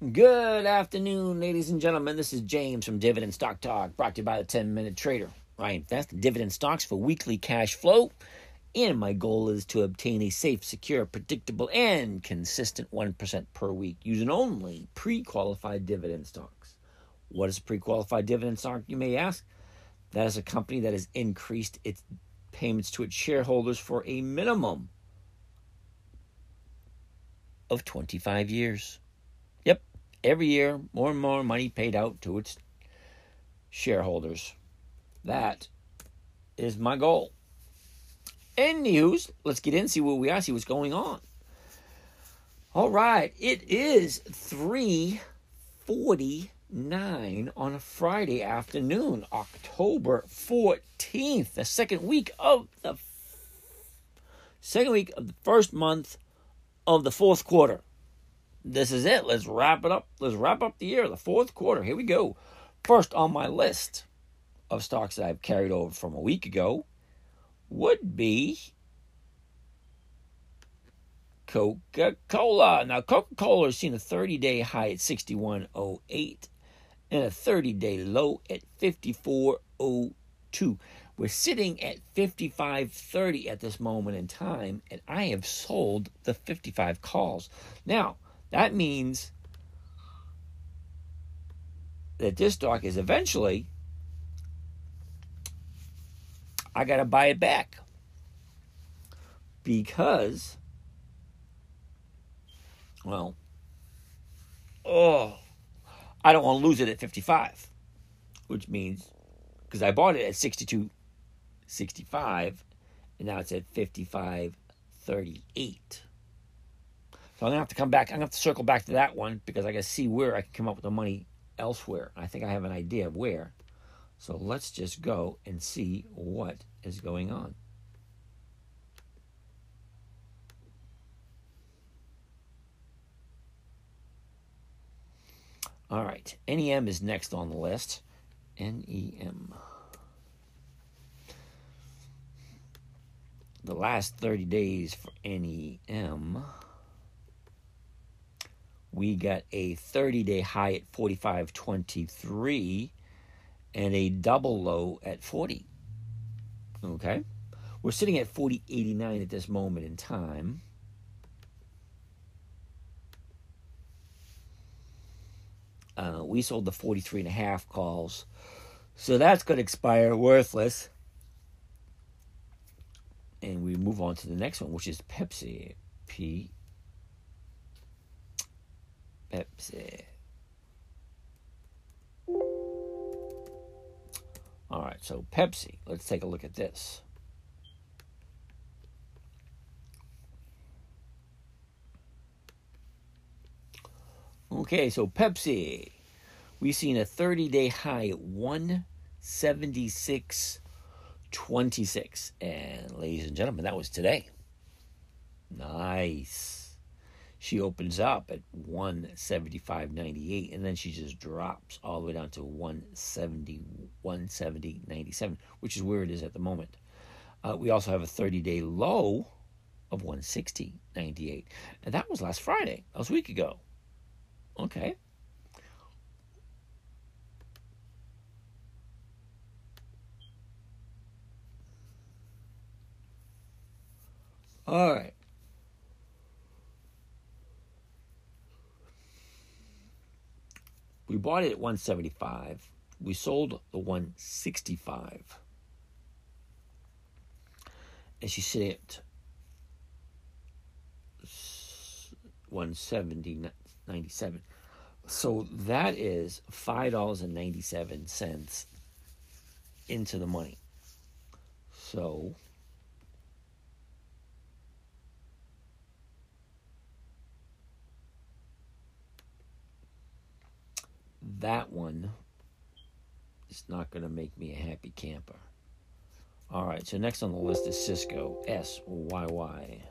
Good afternoon, ladies and gentlemen. This is James from Dividend Stock Talk, brought to you by the 10 Minute Trader. Right, that's the dividend stocks for weekly cash flow. And my goal is to obtain a safe, secure, predictable, and consistent 1% per week using only pre qualified dividend stocks. What is a pre qualified dividend stock, you may ask? That is a company that has increased its payments to its shareholders for a minimum of 25 years. Every year, more and more money paid out to its shareholders. That is my goal. In news, let's get in, see what we are, see what's going on. All right, it is 349 on a Friday afternoon, October 14th, the second week of the second week of the first month of the fourth quarter. This is it. Let's wrap it up. Let's wrap up the year, the fourth quarter. Here we go. First on my list of stocks that I've carried over from a week ago would be Coca Cola. Now, Coca Cola has seen a 30 day high at 61.08 and a 30 day low at 54.02. We're sitting at 55.30 at this moment in time, and I have sold the 55 calls. Now, that means that this stock is eventually, I got to buy it back because, well, oh, I don't want to lose it at 55, which means because I bought it at 62 65, and now it's at 55 38. So I'm gonna have to come back. I'm gonna have to circle back to that one because I gotta see where I can come up with the money elsewhere. I think I have an idea of where. So let's just go and see what is going on. All right, NEM is next on the list. NEM. the last 30 days for NEM, we got a 30 day high at 45.23 and a double low at 40. Okay? We're sitting at 40.89 at this moment in time. Uh, we sold the 43 and a half calls. So that's going to expire worthless. And we move on to the next one, which is Pepsi. P. Pepsi. All right, so Pepsi. Let's take a look at this. Okay, so Pepsi. We've seen a 30 day high at 176 26. And ladies and gentlemen, that was today. Nice. She opens up at 175.98 and then she just drops all the way down to 170 170.97, which is where it is at the moment. Uh, we also have a 30 day low of 160.98. And that was last Friday. That was a week ago. Okay. All right. We bought it at 175. We sold the 165. And she said it 170 97. So that is $5.97 into the money. So that one is not going to make me a happy camper. All right, so next on the list is Sysco, S Y Y.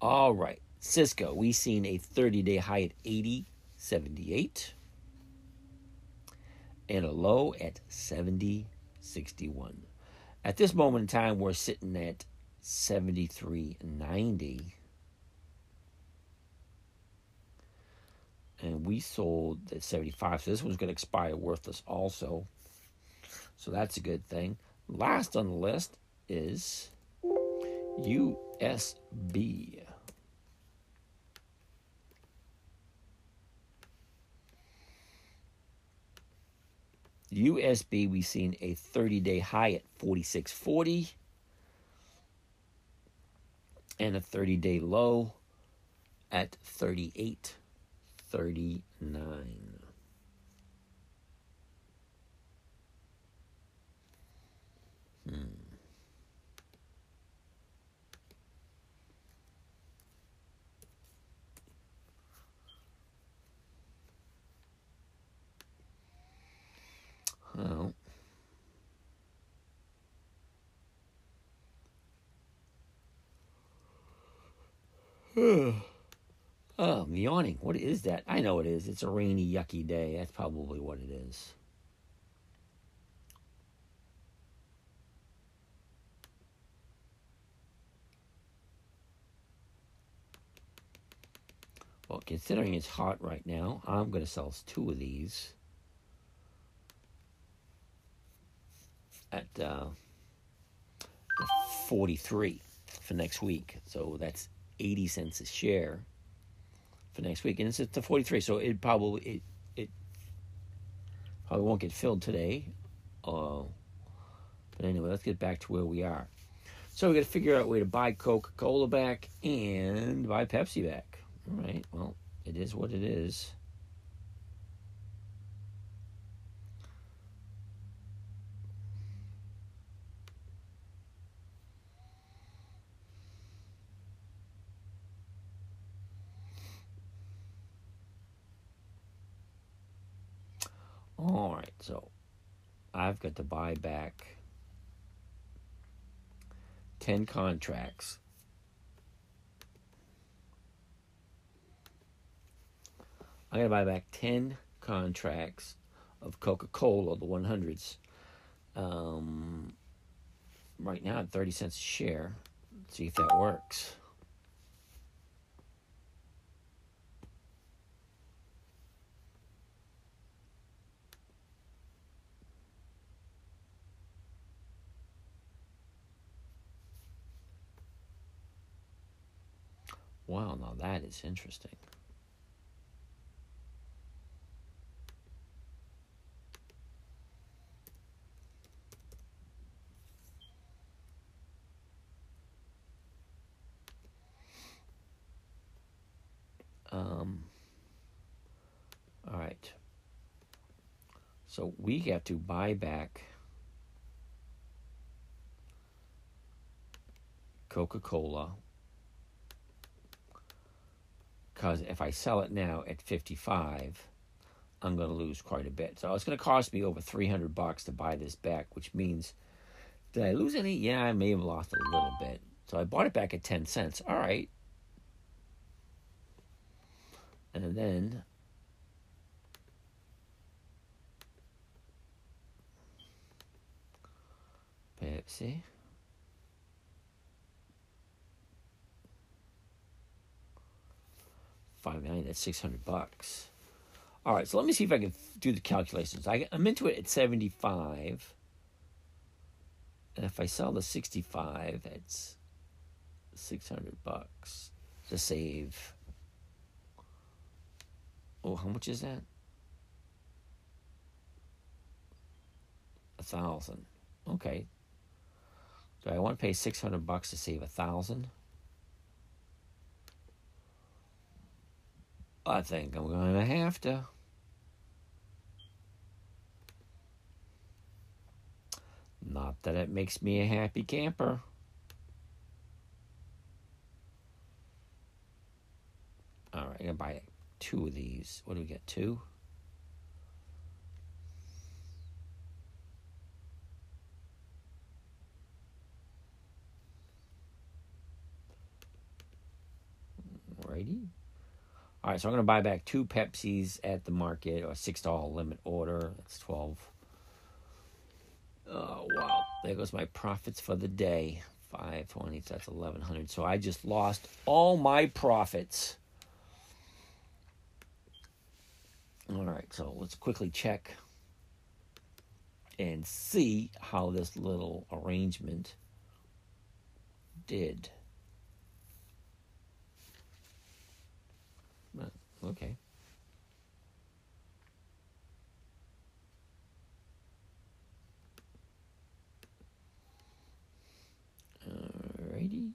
All right, Sysco, we seen a 30 day high at 80 78 and a low at 70.61. At this moment in time, we're sitting at 73.90. And we sold at 75. So this one's going to expire worthless also. So that's a good thing. Last on the list is USB. USB, we've seen a 30 day high at 46.40 and a 30 day low at 38.39. Well, oh, I'm oh, yawning. What is that? I know it is. It's a rainy, yucky day. That's probably what it is. Well, considering it's hot right now, I'm going to sell two of these. At uh, 43 for next week. So that's 80 cents a share for next week. And it's at the 43. So it probably, it, it probably won't get filled today. Uh, but anyway, let's get back to where we are. So we got to figure out a way to buy Coca Cola back and buy Pepsi back. All right. Well, it is what it is. All right, so I've got to buy back 10 contracts. I got to buy back 10 contracts of Coca Cola, the 100s. Um, right now at 30 cents a share. Let's see if that works. Wow, now that is interesting. Um, all right. So we have to buy back Coca Cola because if I sell it now at 55, I'm going to lose quite a bit. So it's going to cost me over 300 bucks to buy this back, which means did I lose any? Yeah, I may have lost a little bit. So I bought it back at 10 cents. All right. And then Pepsi. Five million. That's six hundred bucks. All right, so let me see if I can do the calculations. I, I'm into it at seventy five, and if I sell the sixty five, that's six hundred bucks to save. Oh, how much is that? A thousand. Okay. Do I want to pay six hundred bucks to save a thousand? I think I'm going to have to. Not that it makes me a happy camper. All right, I'm to buy two of these. What do we get? Two? Righty. All right, so I'm going to buy back two Pepsis at the market or six dollar limit order. That's twelve. Oh wow! There goes my profits for the day. Five twenty. That's eleven hundred. So I just lost all my profits. All right, so let's quickly check and see how this little arrangement did. Okay. Alrighty.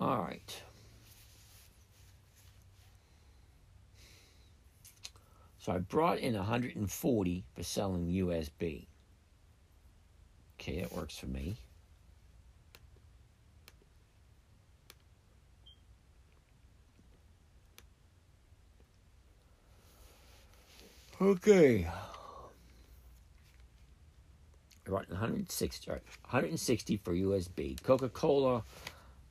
All right. So I brought in 140 for selling USB. Okay, that works for me. Okay. I brought 160, right, 160 for USB. Coca Cola,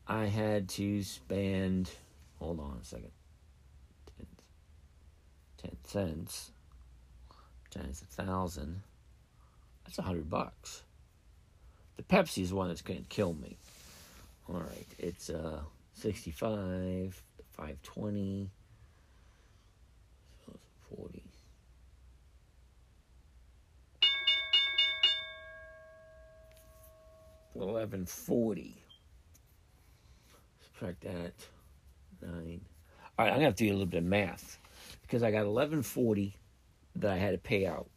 I had to spend, hold on a second, 10, 10 cents times a thousand. That's a hundred bucks. The Pepsi is one that's going to kill me. All right, it's uh 65, 520, 40. Eleven forty. Subtract that. Nine. All right, I'm gonna have to do a little bit of math because I got eleven forty that I had to pay out.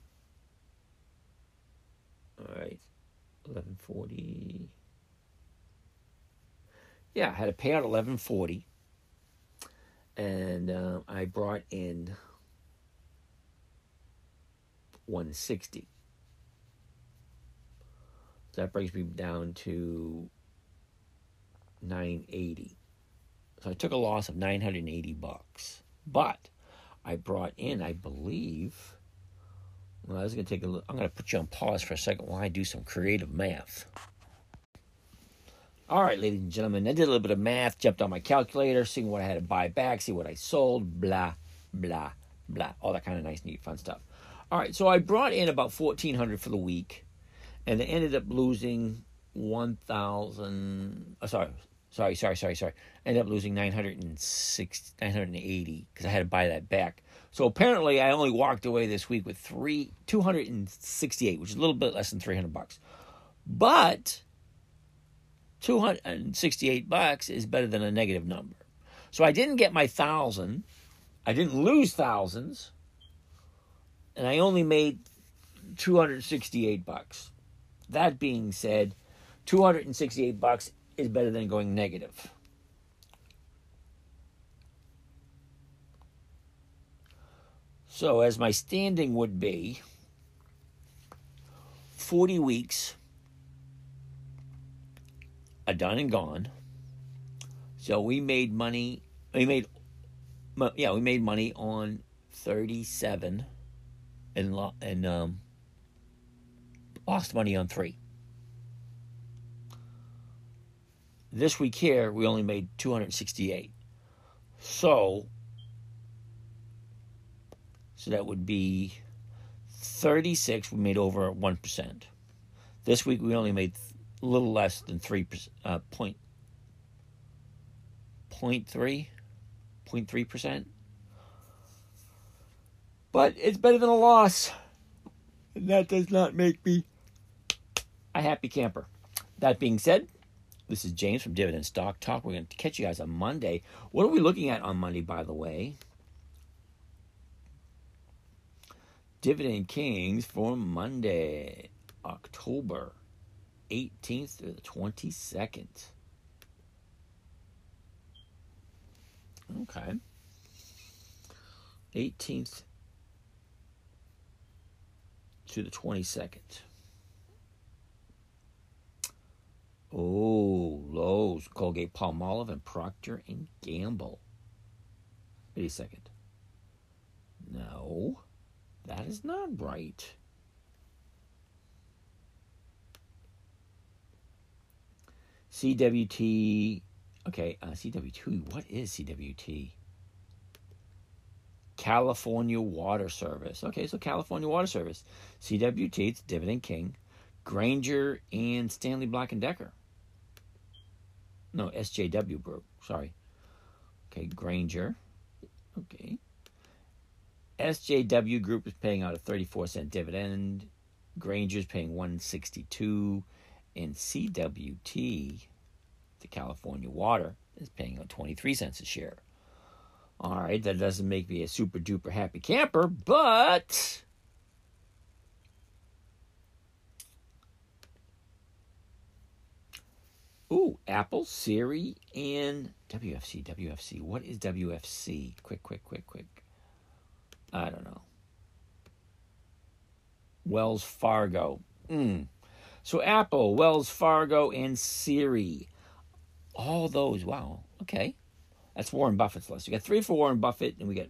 All right, eleven forty. Yeah, I had to pay out eleven forty, and uh, I brought in one sixty. So that brings me down to 980. So I took a loss of 980 bucks. But I brought in, I believe, well, I was going to take a look. I'm going to put you on pause for a second while I do some creative math. All right, ladies and gentlemen, I did a little bit of math, jumped on my calculator, seeing what I had to buy back, see what I sold, blah, blah, blah, all that kind of nice, neat, fun stuff. All right, so I brought in about 1400 for the week and they ended up losing 1,000. Oh, uh, sorry, sorry, sorry, sorry, sorry. Ended up losing 960, 980 because I had to buy that back. So apparently, I only walked away this week with three 268, which is a little bit less than 300 bucks. But 268 bucks is better than a negative number. So I didn't get my thousand. I didn't lose thousands. And I only made 268 bucks. That being said, 268 bucks is better than going negative. So, as my standing would be, 40 weeks are done and gone. So we made money. We made, yeah, we made money on 37 and and um, lost money on three. This week here, we only made 268. So, so that would be 36. We made over 1%. This week, we only made a little less than 3%, uh, point, point 0.3, 0.3%. But it's better than a loss. And that does not make me a happy camper. That being said, this is James from Dividend Stock Talk. We're going to catch you guys on Monday. What are we looking at on Monday, by the way? Dividend Kings for Monday, October 18th to the 22nd. Okay. 18th to the 22nd. Oh, Lowe's, Colgate Palmolive, and Procter and Gamble. Wait a second. No, that is not right. CWT Okay, uh, CWT. What is CWT? California Water Service. Okay, so California Water Service. CWT, it's Dividend King. Grainger, and Stanley Black and Decker. No, SJW Group. Sorry. Okay, Grainger. Okay. SJW Group is paying out a 34 cent dividend. Grainger's paying 162 and CWT, the California Water, is paying out 23 cents a share. All right, that doesn't make me a super duper happy camper, but Ooh, Apple, Siri, and WFC. WFC. What is WFC? Quick, quick, quick, quick. I don't know. Wells Fargo. Mm. So Apple, Wells Fargo, and Siri. All those. Wow. Okay. That's Warren Buffett's list. We got three for Warren Buffett, and we got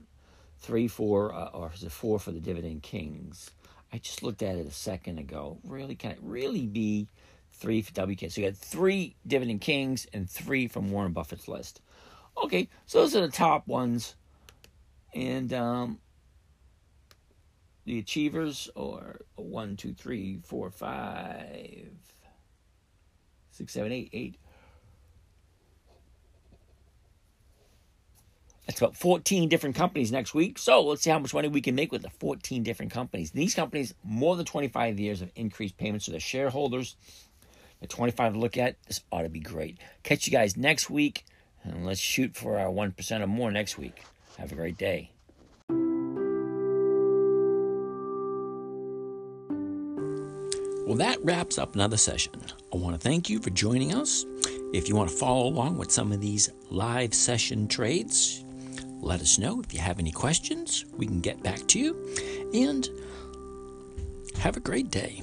three for, uh, or is it four for the Dividend Kings? I just looked at it a second ago. Really, can it really be three for WK? So you got three Dividend Kings and three from Warren Buffett's list. Okay, so those are the top ones. And um, the achievers are one, two, three, four, five, six, seven, eight, eight. That's about 14 different companies next week. So let's see how much money we can make with the 14 different companies. These companies, more than 25 years of increased payments to their shareholders. At 25 to look at, this ought to be great. Catch you guys next week, and let's shoot for our 1% or more next week. Have a great day. Well, that wraps up another session. I want to thank you for joining us. If you want to follow along with some of these live session trades, let us know. If you have any questions, we can get back to you. And have a great day.